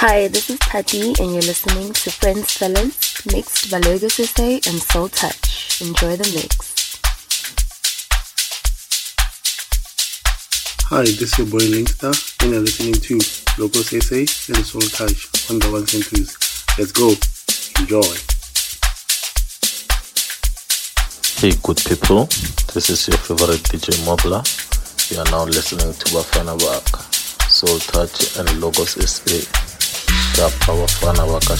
Hi, this is Tati, and you're listening to Friends Fellas, mixed by Logos SA and Soul Touch. Enjoy the mix. Hi, this is your boy Linkstar, and you're listening to Logos SA and Soul Touch on the ones and twos. Let's go. Enjoy. Hey, good people. This is your favorite DJ Mobla. You are now listening to Bafana Waka, Soul Touch, and Logos SA. Shapa Bafana Waka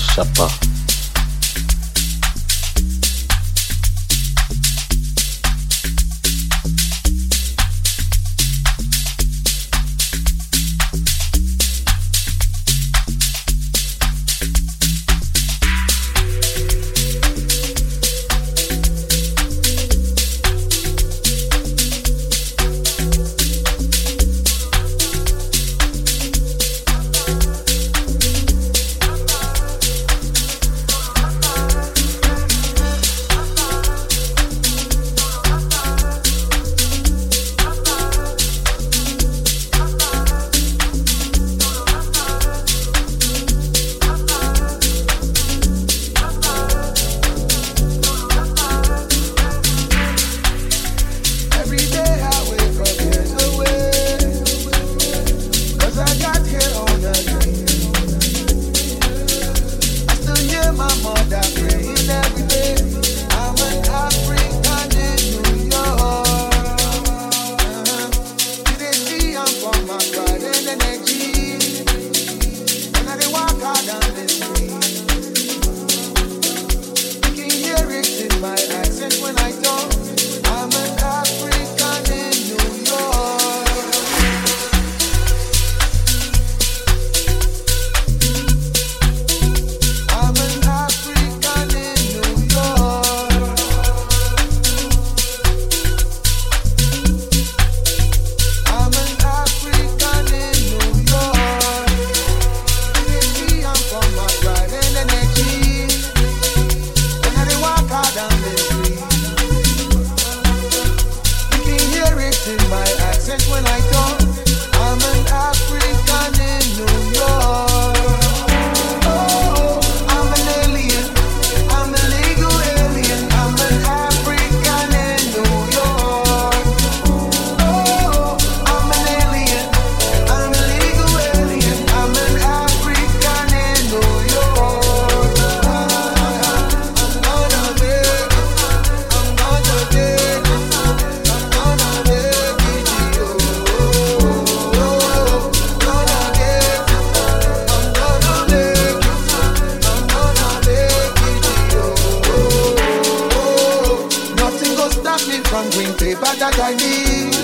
that I need.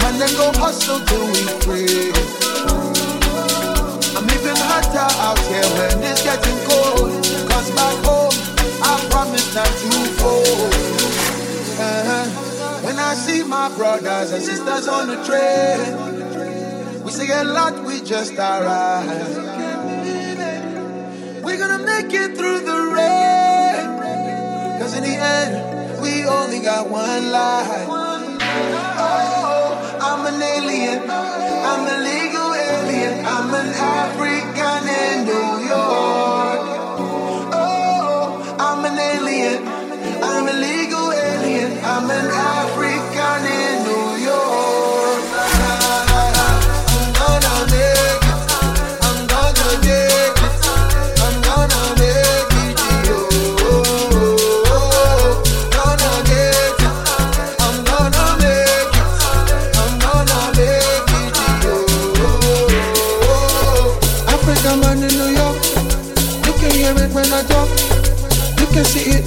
Man, then go hustle till we free. I'm even hotter out here when it's getting cold. Cause back home, I promise not to fold. Uh-huh. When I see my brothers and sisters on the train, we say a lot, we just arrived. We're gonna make it through the rain. Cause in the end, only got one life. Oh, I'm an alien. I'm a legal alien. I'm an African Indo.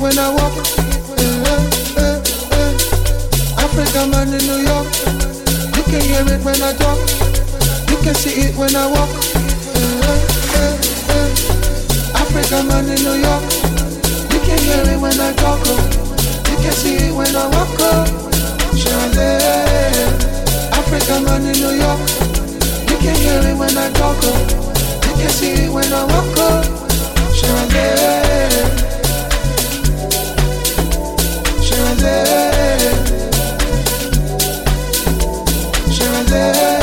Uh, uh, uh, when I walk. Uh, uh, uh, Africa man in New York. You can hear it when I talk. You can see it when I walk. Africa man in New York. You can hear it when I talk. You can see it when I walk. Shazam. Africa man in New York. You can hear it when I talk. You can see it when I walk. Shazam. there. She was there.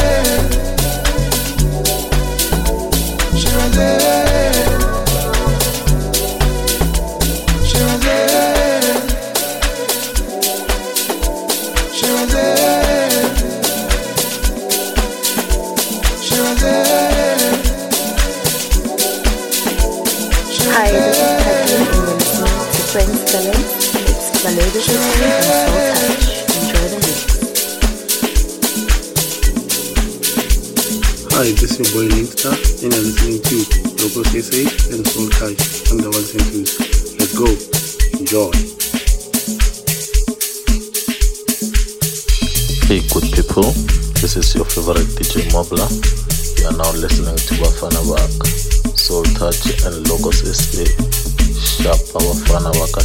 And Logos SA. Shapa Bafana Baka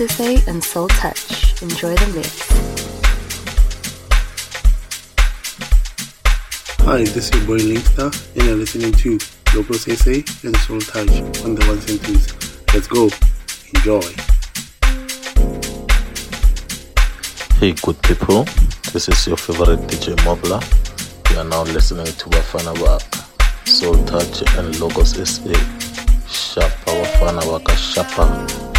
mixed by Logos SA and Soul Touch. Enjoy the mix. Hi, this is your boy Linkstar, and you're listening to Logos SA and Soul Touch on the ones and twos. Let's go. Enjoy. Hey, good people. This is your favorite DJ Mobla. You are now listening to Bafana Waka, Soul Touch and Logos SA. Shapa Bafana Waka Shapa.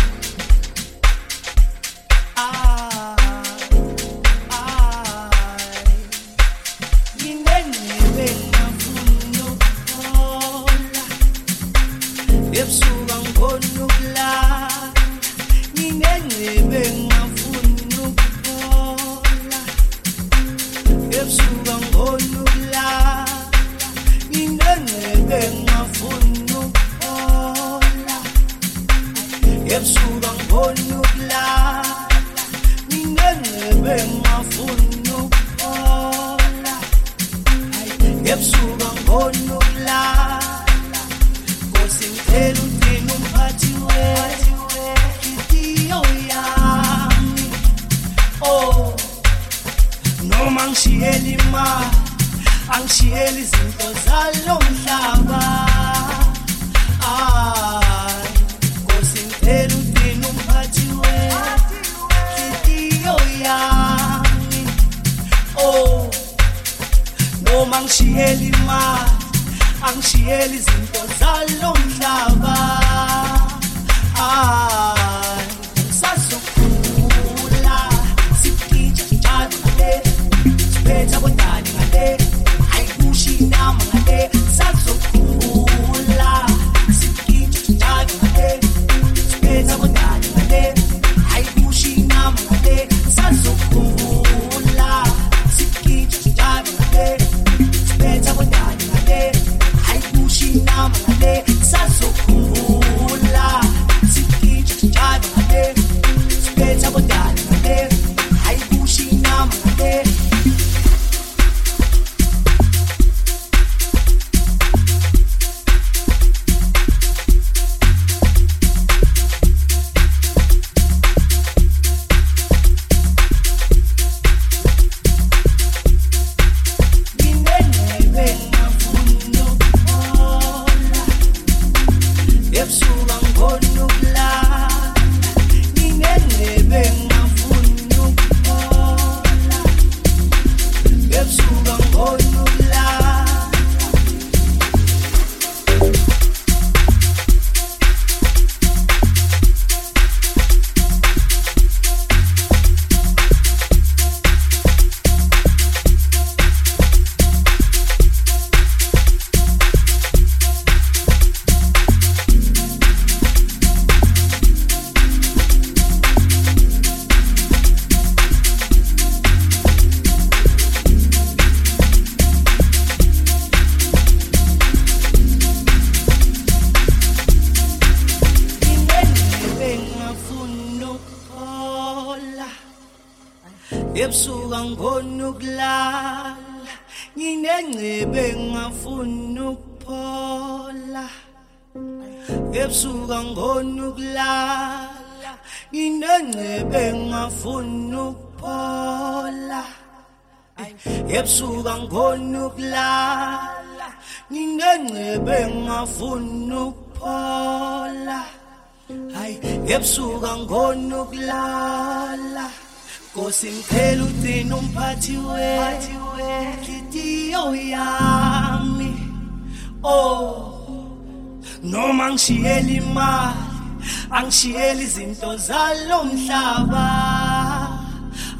Ebusuku angiboni ukulala Nkosi ngicela ugcine umphathi wenhliziyo yami. Oh noma ngishiyela imali zalo mhlaba angishiyeli imali angishiyeli izinto zalo mhlaba. Ah. Noma ngishiyela imali angishiyela izinto zalo mhlaba.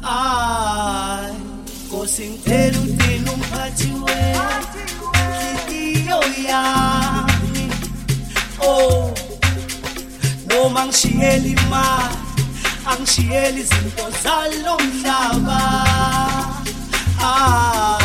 Ay Nkosi ngicela ugcine umphathi wenhliziyo yami. Oh noma ngishiyela imali angishiyela izinto zalo mhlaba. Ay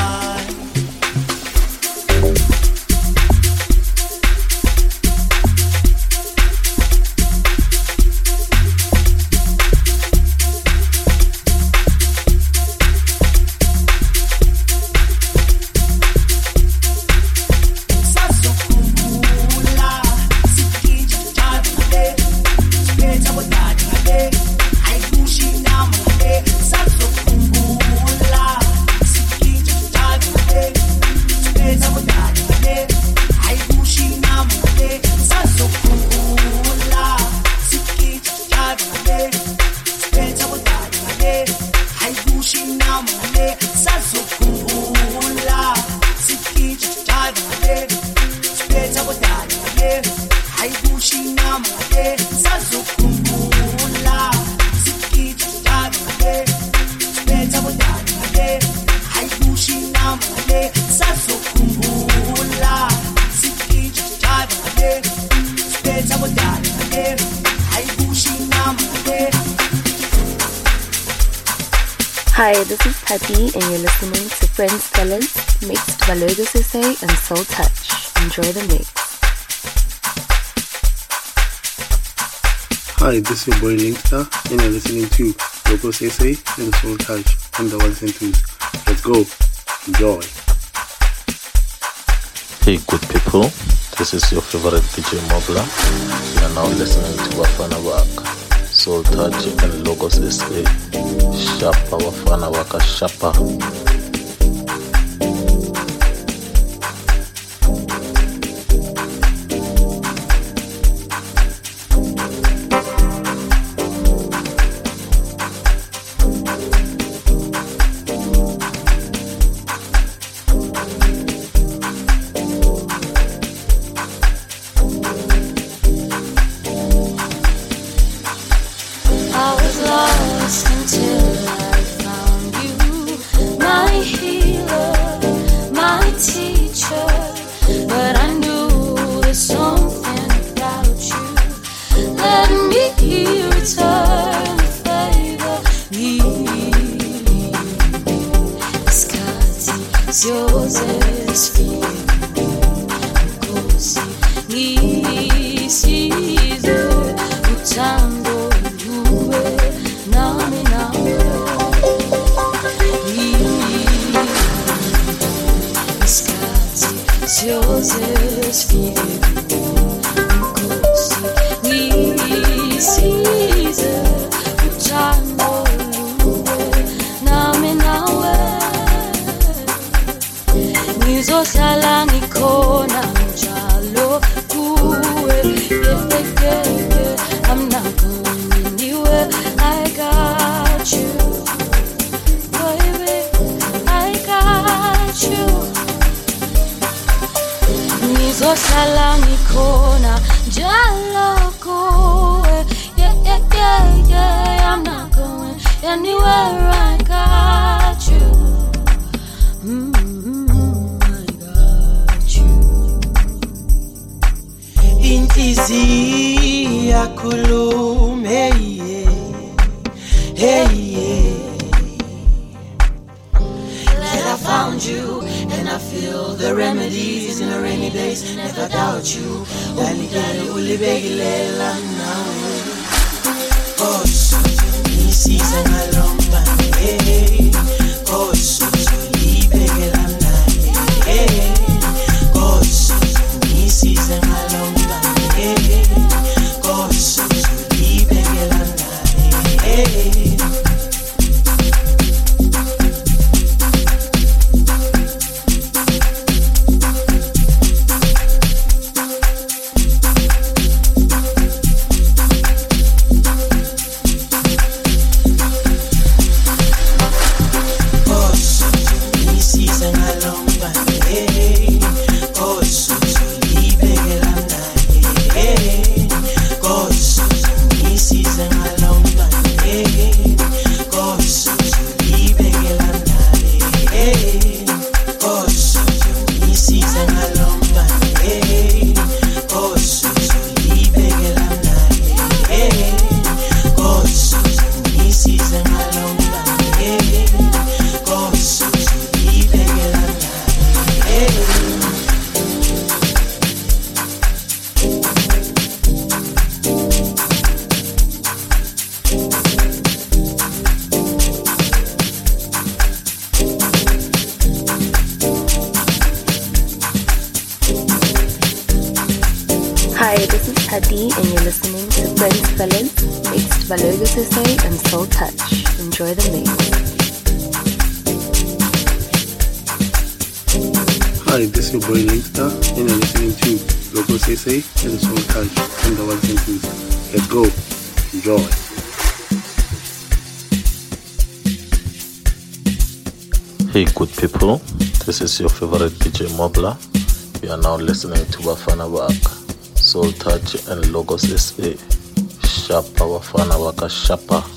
Soul Touch. Enjoy the mix. Hi, this is your boy Linkstar, and you're listening to Logos SA and Soul Touch on the ones. Let's go. Enjoy. Hey, good people. This is your favorite DJ Mobla. You are now listening to Bafana Waka, Soul Touch, and Logos SA. Shapa Bafana Waka Shapa. your favorite DJ Mobla. You are now listening to Bafana Wak Soul Touch and Logos SA. Shapa Bafana Baka Shapa.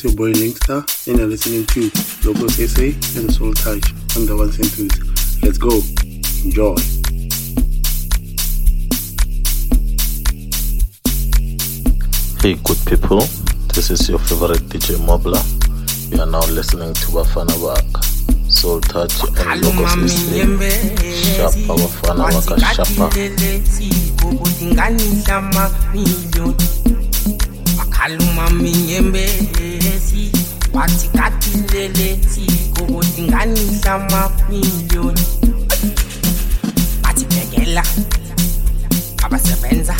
is your boy Linkstar, and you're listening to Logos SA and Soul Touch on the ones and twos. Let's go. Enjoy. Hey, good people. This is your favorite DJ Mobla. You are now listening to Bafana Baka, Soul Touch and Logos SA. Shapa Bafana Baka Shapa. makhaluma minyembezi nganihla amamiliyoni bathi bhekela abasebenza.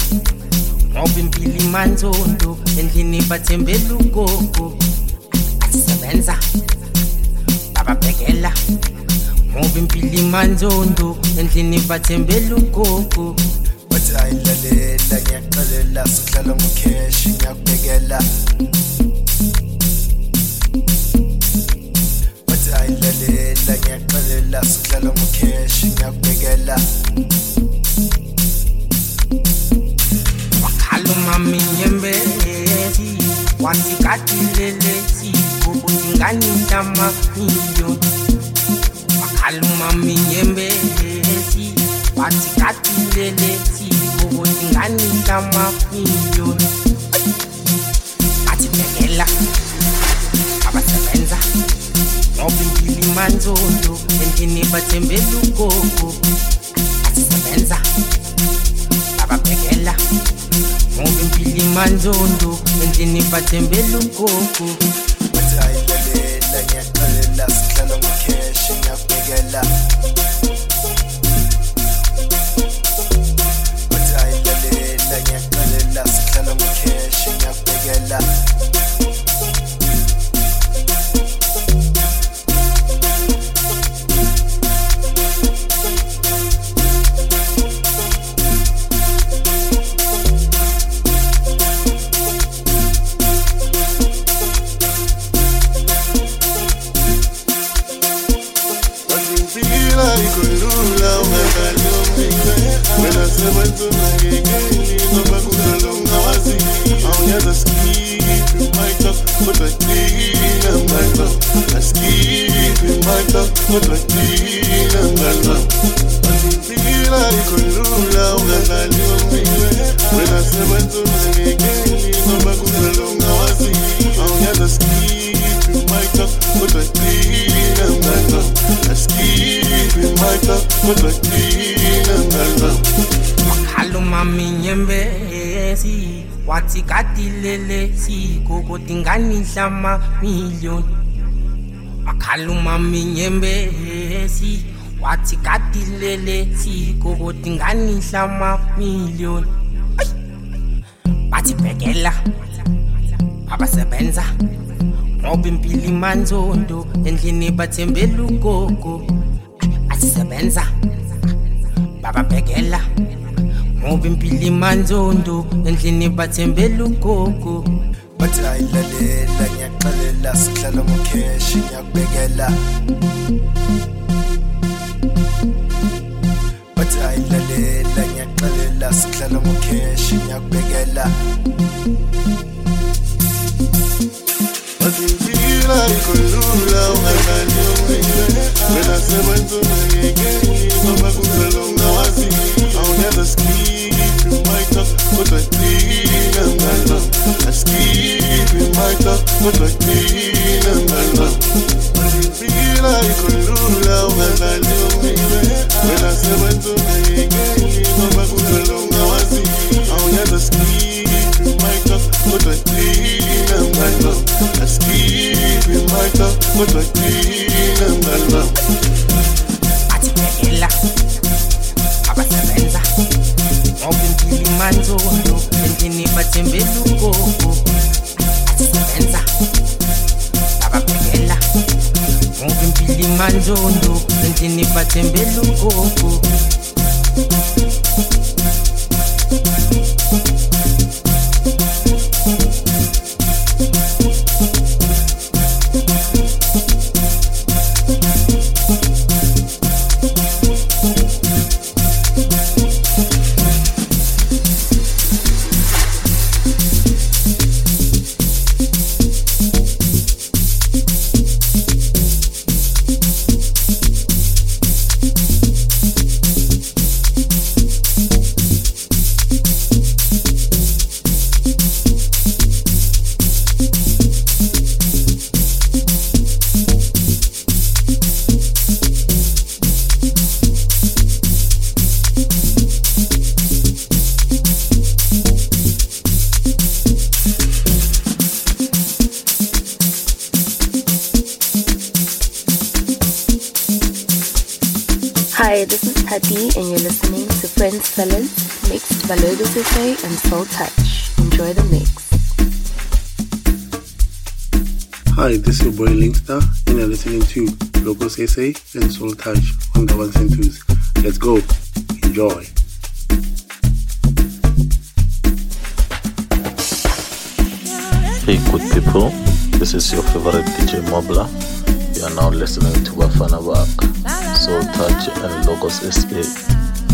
Ngoba impilo imanzondo endlini bathembela ugogo. Bathi sebenza bababhekela. Ngoba impilo imanzondo endlini bathembela ugogo. Bathi ayilalela ngiyaxelela sudlala ngokheshi ngiyakubhekela. Bathi ayilalela ngiyaxelela sudlala ngokheshi ngiyakubhekela wakhaluma minyembezi wathi katilelesi kokuthi nganihla amamiliyoni wakhaluma minyembezi wathi wawuyikhiphi manzondo endlini bathembela ugogo. Asebenza bababhekela ngoba impili manzondo endlini bathembela ugogo. Qina mngani Wazimpila ikolula ungadlali ombize wena sebenza ungakekeli noma kunjalo ungawazi awuyaza skip my talk kodwa qina mngani askip my talk kodwa qina mngani wakhaluma minyembezi wathi katilelesi kokuthi nganihla wakhaluma minyembezi wathi katilelesi kokuthi nganihla amamiliyoni. Bathi bhekela abasebenza. Ngoba impilo imanzondo endlini bathembela ugogo. Asisebenza bababhekela ngoba impilo imanzondo endlini bathembela ugogo. Bathi ayilalela ngiyaxelela sudlala ngokheshi ngiyakubhekela bathi ayilalela ngiyaxelela sudlala ngokheshi ngiyakubhekela Wazimpila ikolula ungadlali ombize wena sebenza ungakekeli noma kunjalo ungawazi talk kodwa qina my talk kodwa qina mngani Wazimpila ikolula ungadlali ombize wena sebenza ungakekeli noma kunjalo ungawazi awuyaza skip my talk kodwa qina mngani askip my talk kodwa qina mngani bathi bhekela abasebenza ngoba impilo imanzondo endlini bathembela ugogo asisebenza bababhekela ngoba impilo imanzondo endlini bathembela ugogo SA and Soul Touch on the ones and twos. Let's go. Enjoy. Hey, good people. This is your favorite DJ Mobla. You are now listening to Bafana Waka, Soul Touch, and Logos SA.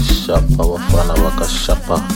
Shapa Bafana Waka Shapa.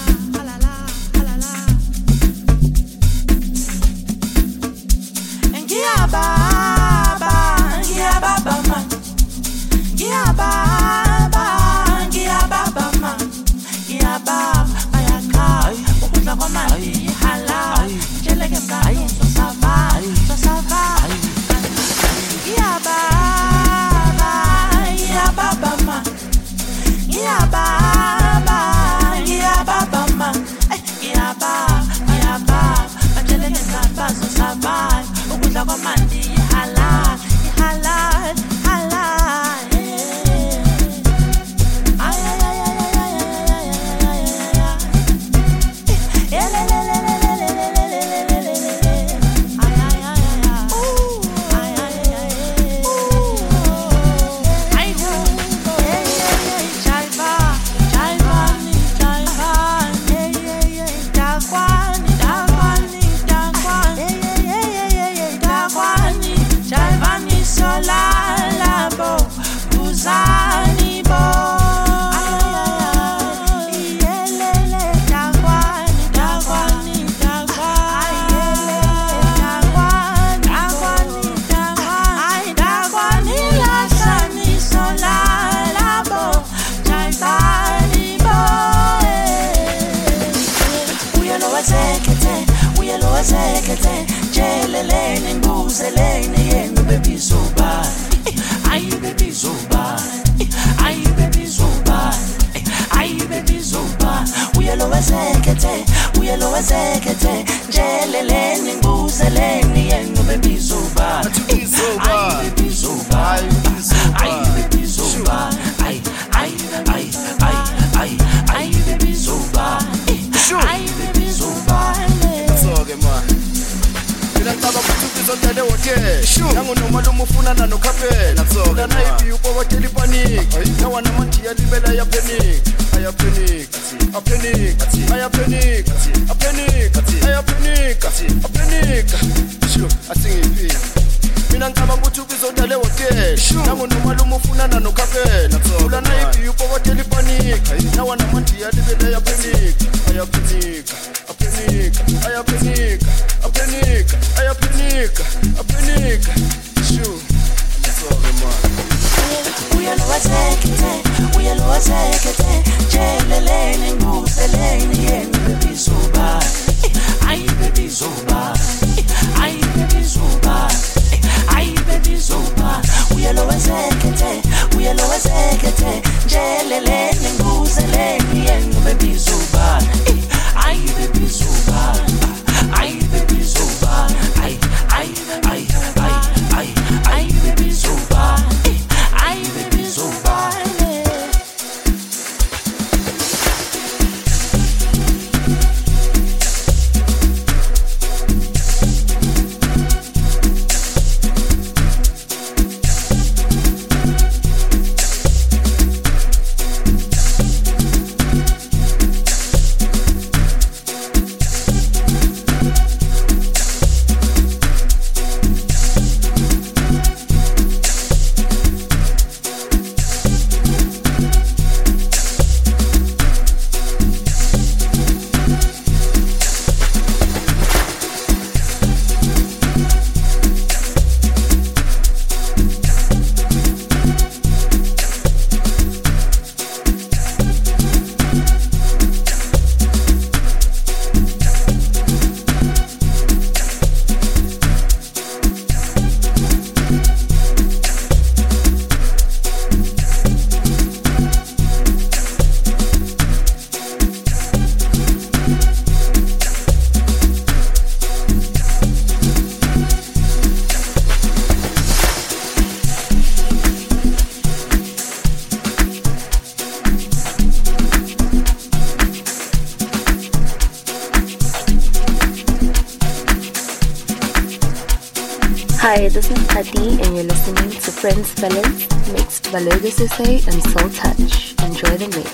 Listening to Friends Fellas, mixed by Logos SA and Soul Touch. Enjoy the mix.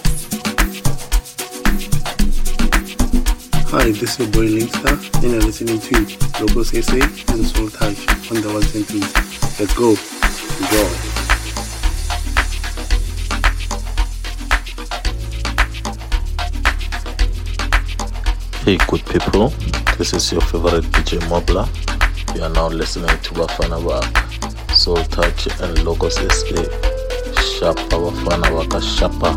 Hi, this is your boy Linkstar, and you're listening to Logos SA and Soul Touch on the ones and twos. Let's go. Enjoy. Hey, good people, this is your favorite DJ Mobla. You are now listening to Bafana Waka, Soul Touch and Logos SA. Shapa wafana wakashapa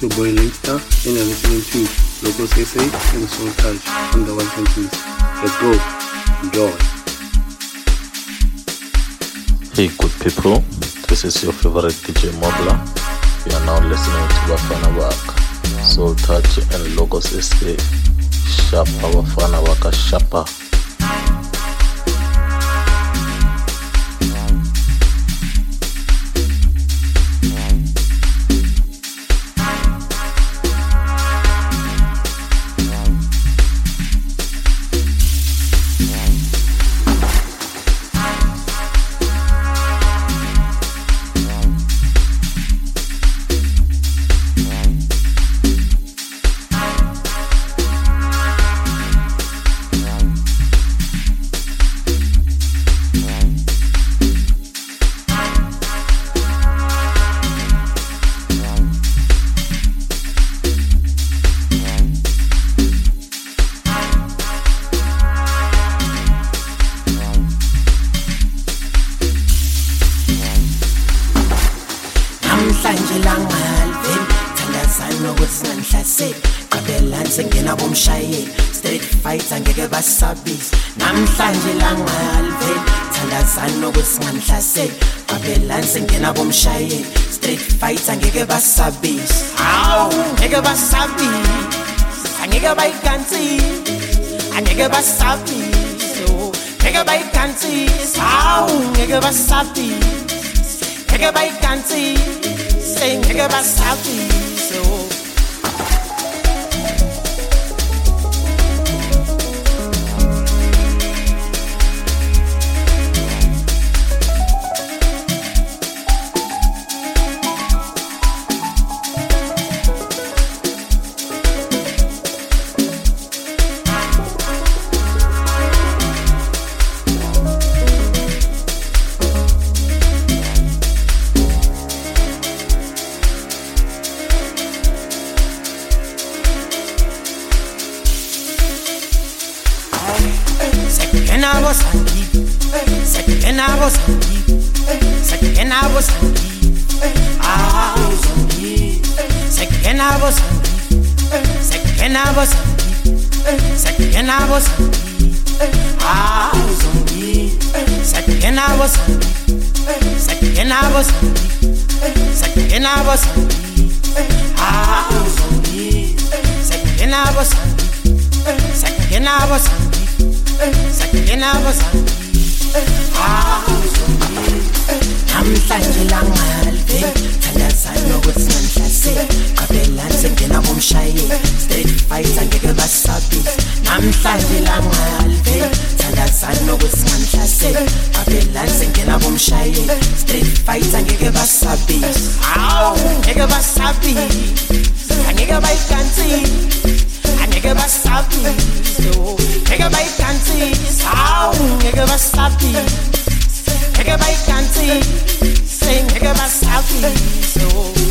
Hi, this your boy Linkster, and you're listening to Logos SA and Soul Touch on the ones and. Let's go. Enjoy. Hey, good people. This is your favorite DJ Mobla. You are now listening to Bafana Waka, Soul Touch and Logos SA. Shapa Bafana Waka Shapa. Sekena bosangi Ah bosangi Sekena bosangi Sekena bosangi Sekena bosangi Ah bosangi Sekena bosangi Sekena bosangi sakungena abazangi namhlanje langalve thandazana ukuthi singanihlaseli qabelani bomshayeli straight fight angeke basabisi namhlanje langalve thandazana ukuthi singanihlaseli qabelani sengena bomshayeli. Straight fight angeke basabisi hawu ngeke basabisi angeke bayikansile angeke basabise. Oh. ngeke bayikansise hawu ngeke basabise. Ngeke bayikansise ngeke basabise. oh.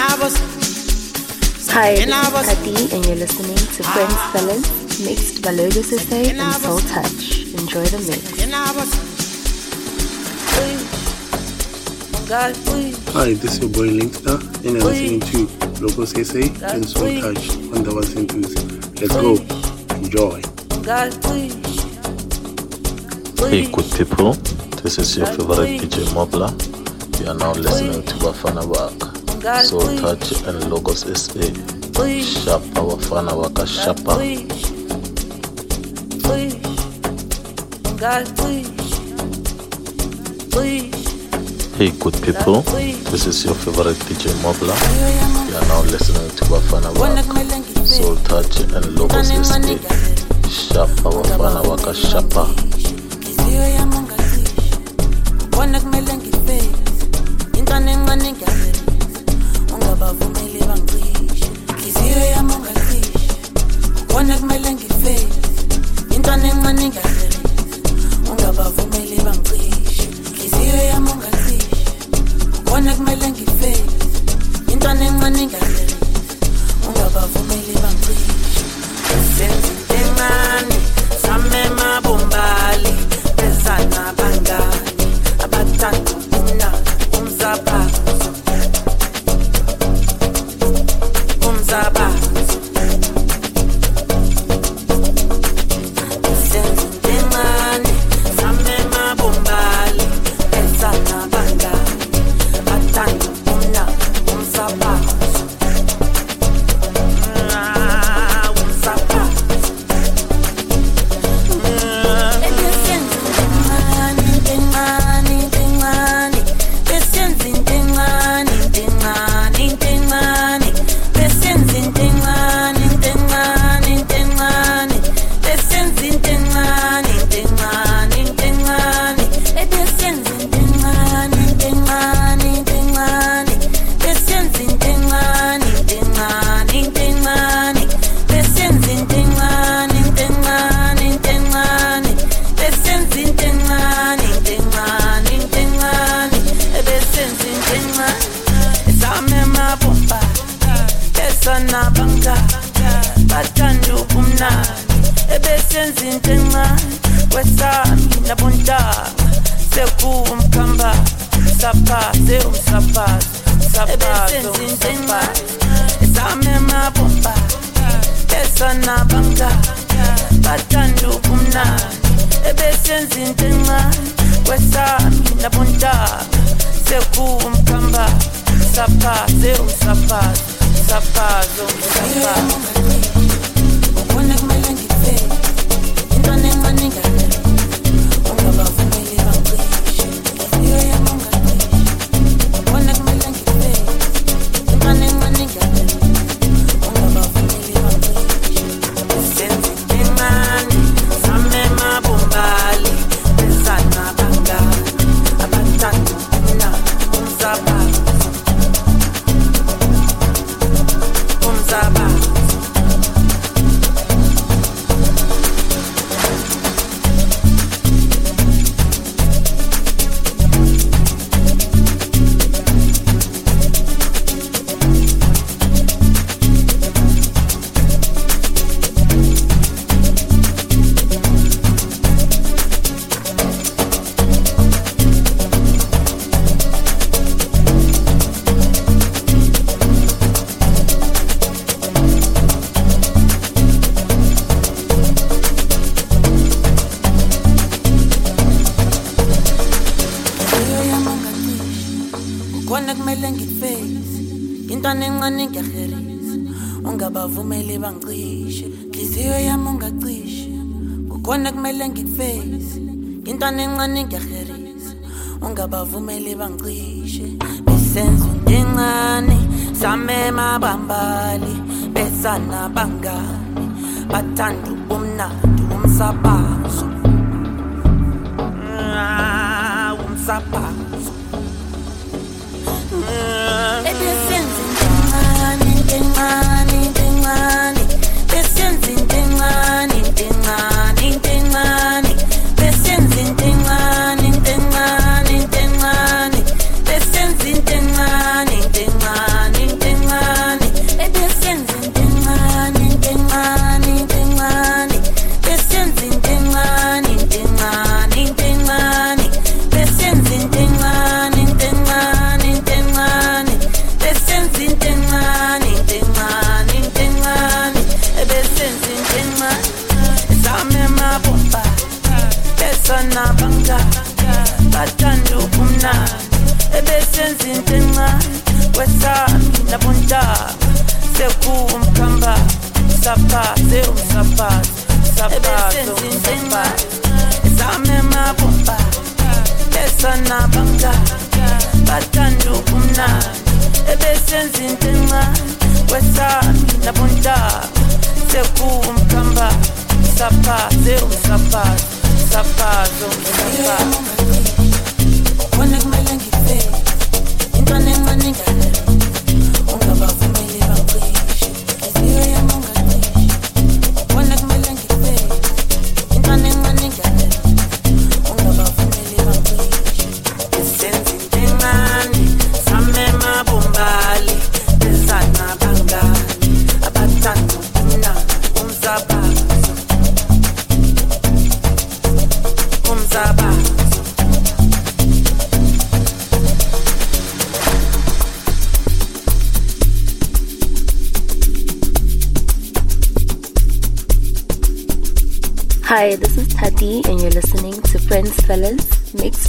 Hi, this is Hadi, and you're listening to Friends Fellas, mixed by Logos SA and Soul Touch. Enjoy the mix. Hi, this is your boy Linkster, and you're listening to Logos SA and Soul Touch on the ones and twos. Let's go. Enjoy. Hey, good people. This is your favorite DJ Mobla. You are now listening to Bafana Waka, Soul Touch and Logos SA. Shapa Bafana Waka Shapa. Hey, good people. This is your favorite DJ Mobla. You are now listening to Bafana Waka, Soul Touch and Logos SA. Shapa Bafana Waka Shapa. Ungabavumeli bangicishe besenza into encane samema bambali besana bangani. Bathanda ubumnandi umsabazo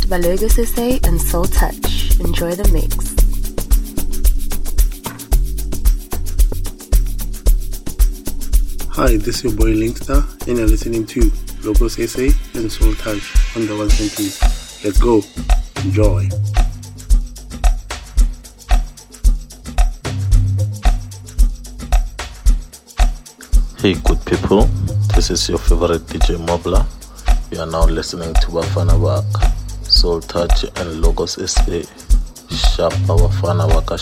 by Logos SA and Soul Touch. Enjoy the mix. Hi, this is your boy Linkstar, and you're listening to Logos SA and Soul Touch on the ones. Let's go. Enjoy. Hey, good people. This is your favorite DJ Mobla. You are now listening to Bafana Waka, Soul Touch, and Logos SA. Shapa Waka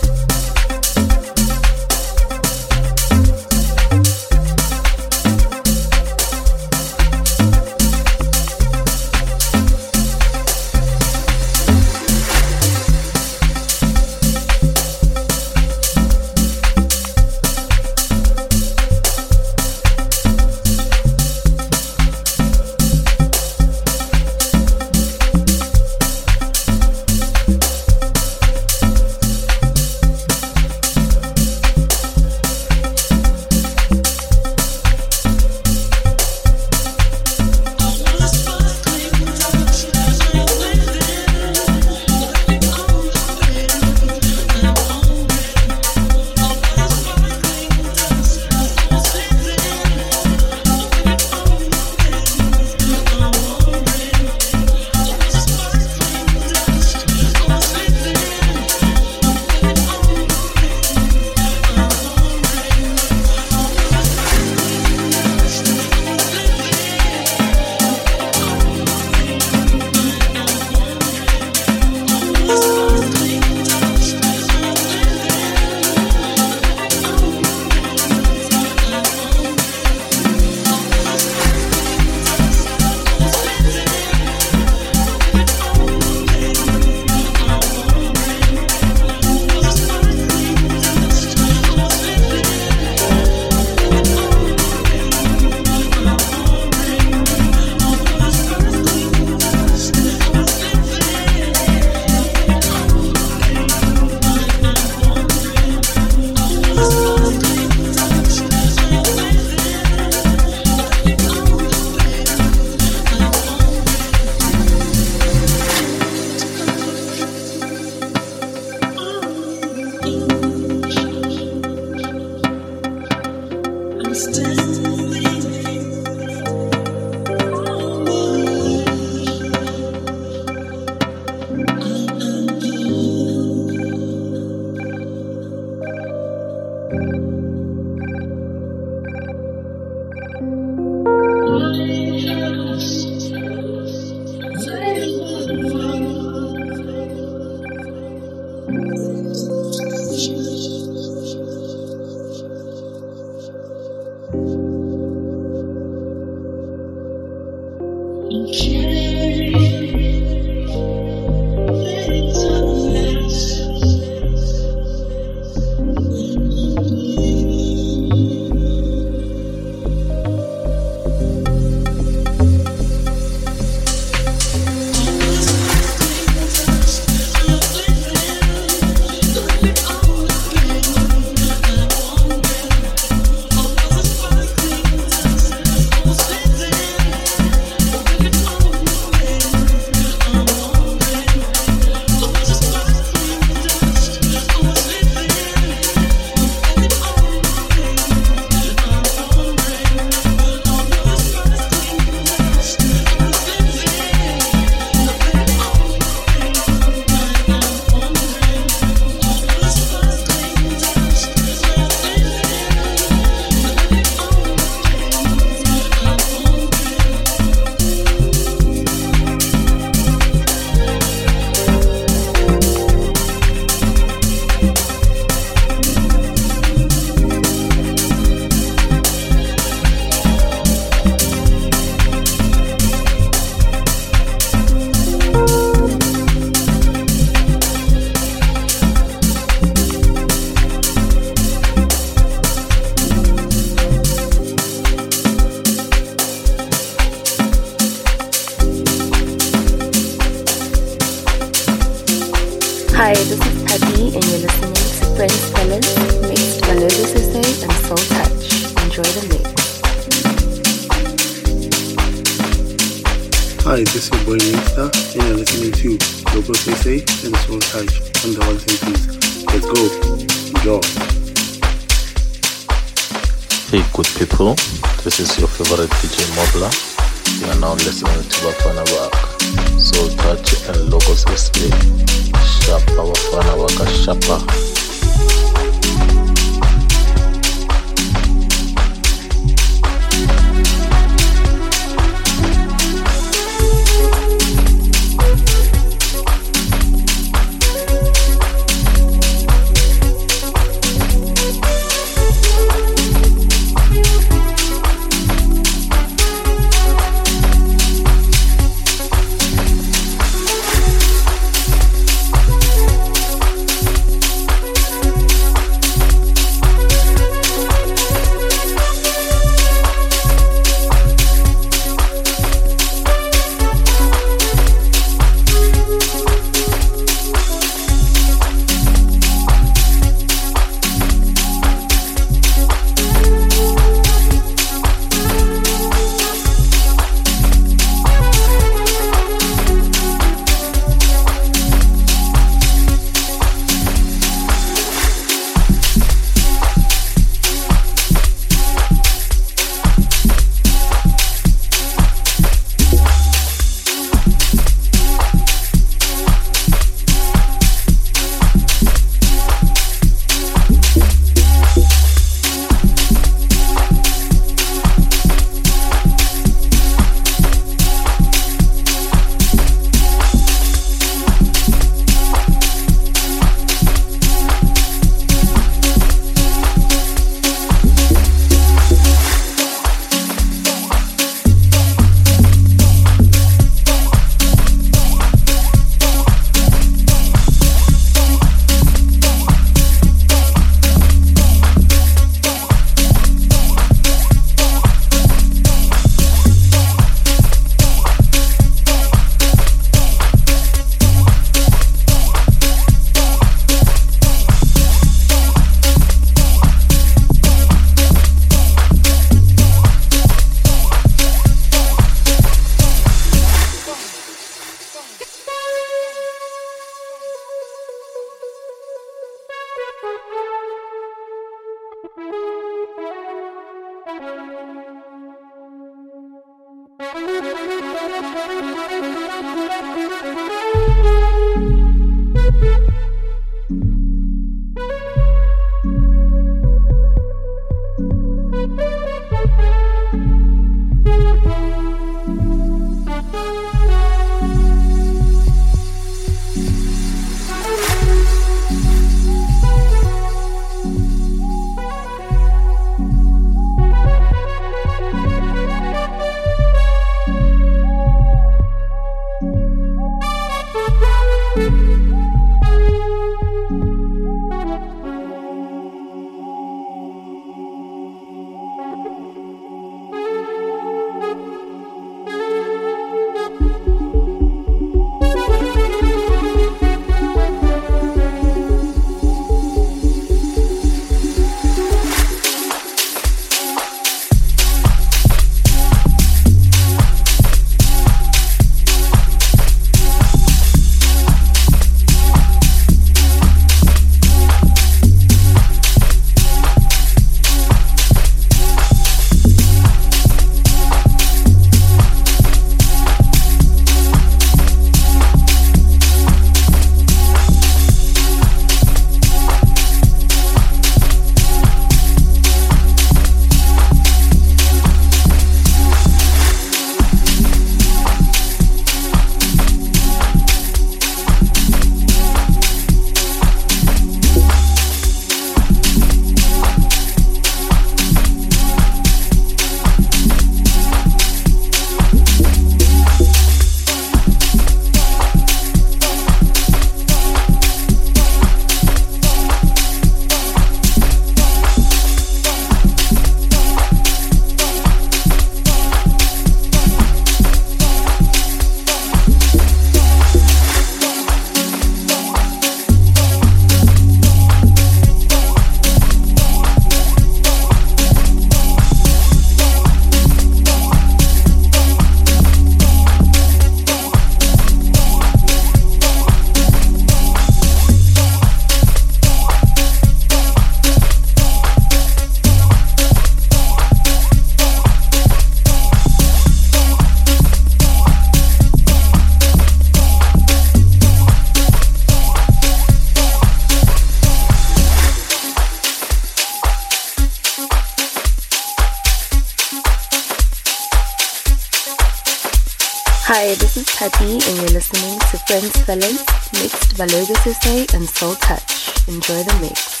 this is Tati, and you're listening to Friends Fellas, mixed by Logos SA and Soul Touch. Enjoy the mix.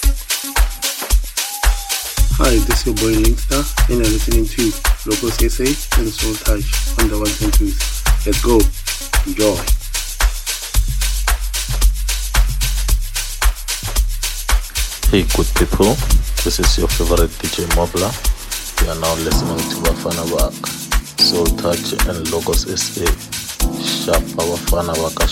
Hi, this is your boy Linkster, and you're listening to Logos SA and Soul Touch on the ones and twos. Let's go. Enjoy. Hey, good people, this is your favorite DJ Mobla. You are now listening to Bafana Waka, Soul Touch and Logos SA. Shapa Bafana Waka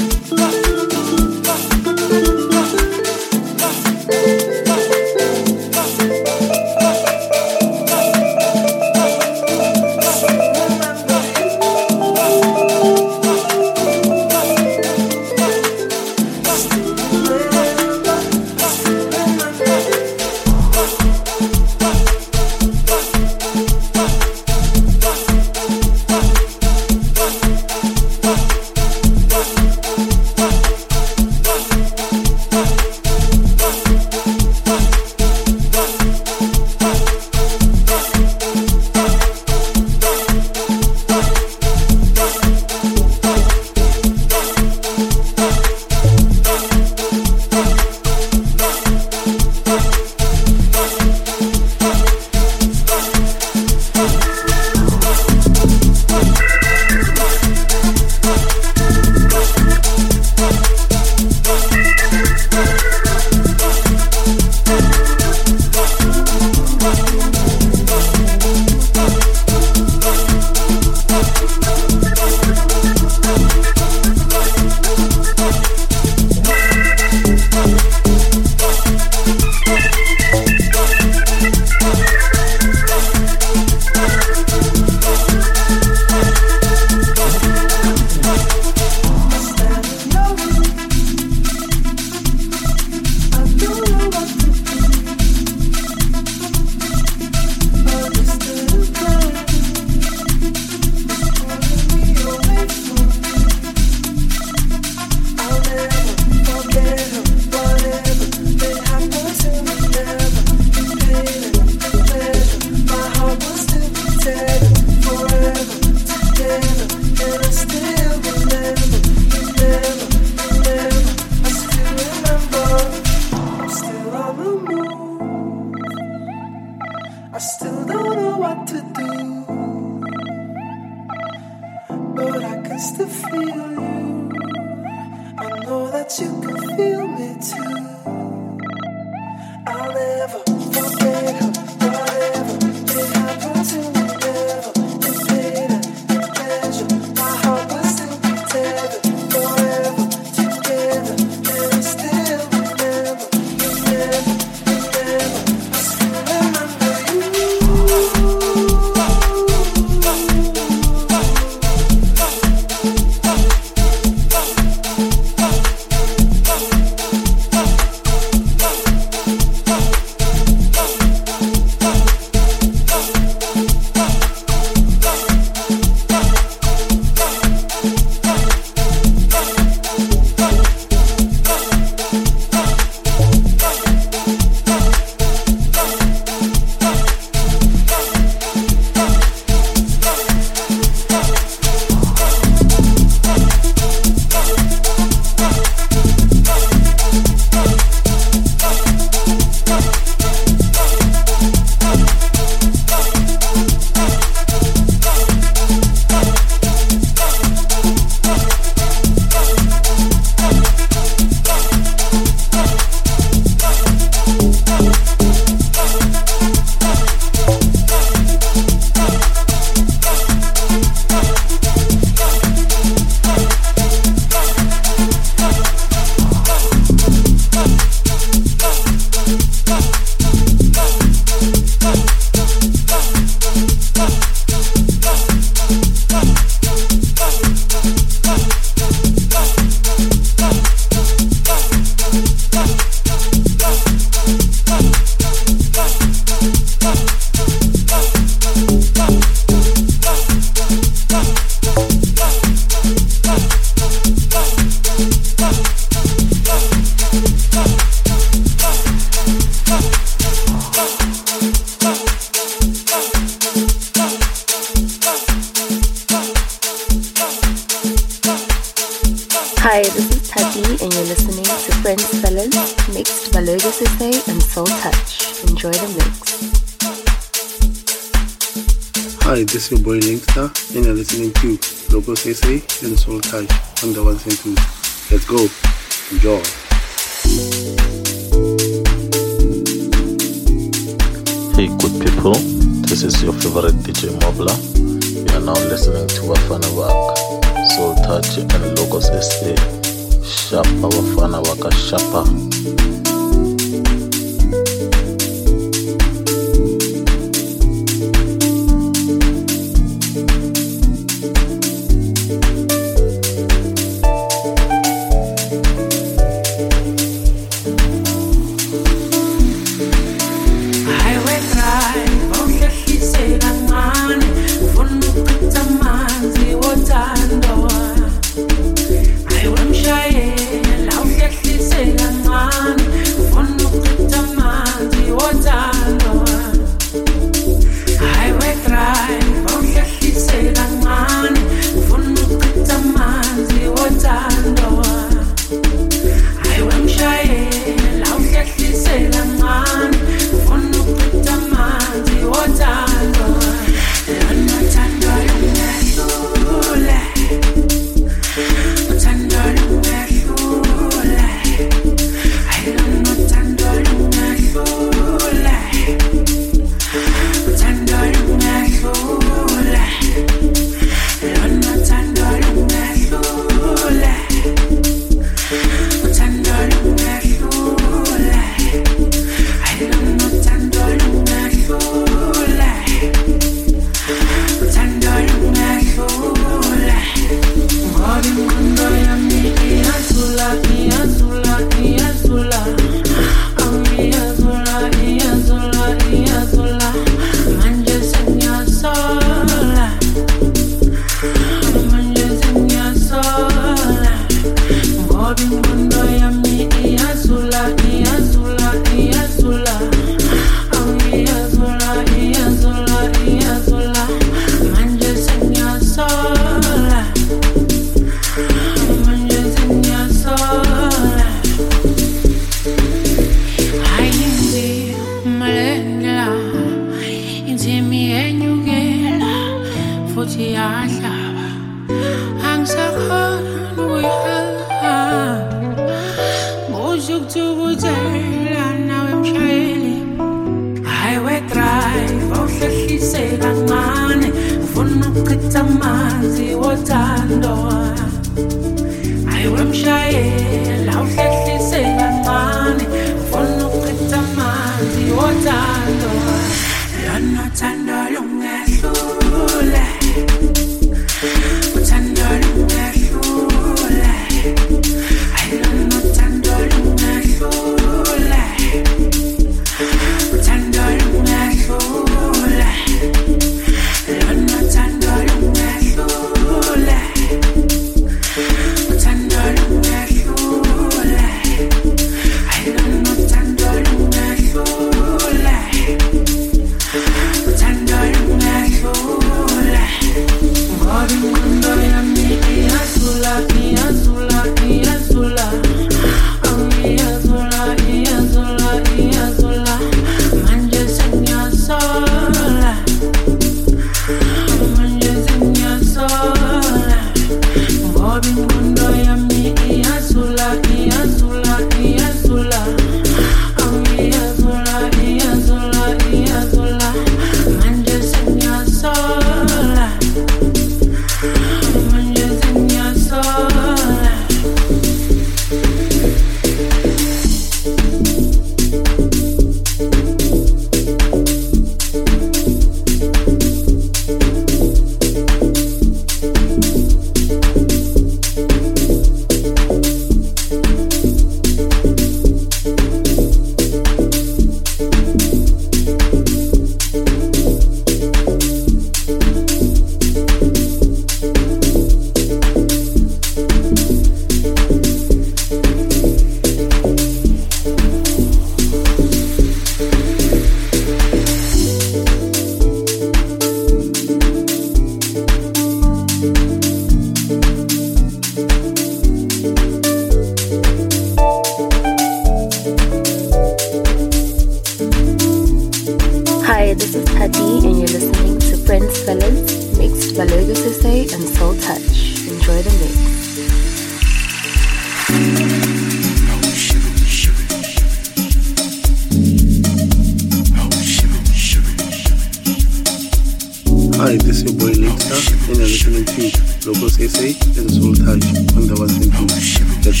Linkster, and listening to Logos SA and Soul Touch on the and twos. Let's.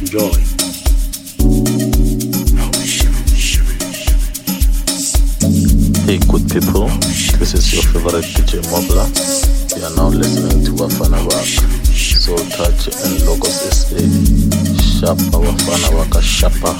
Enjoy. Hey, good people, this is your favorite DJ Mobla. You are now listening to Bafana Waka, Soul Touch and Logos SA. Shapa Bafana Waka Shapa.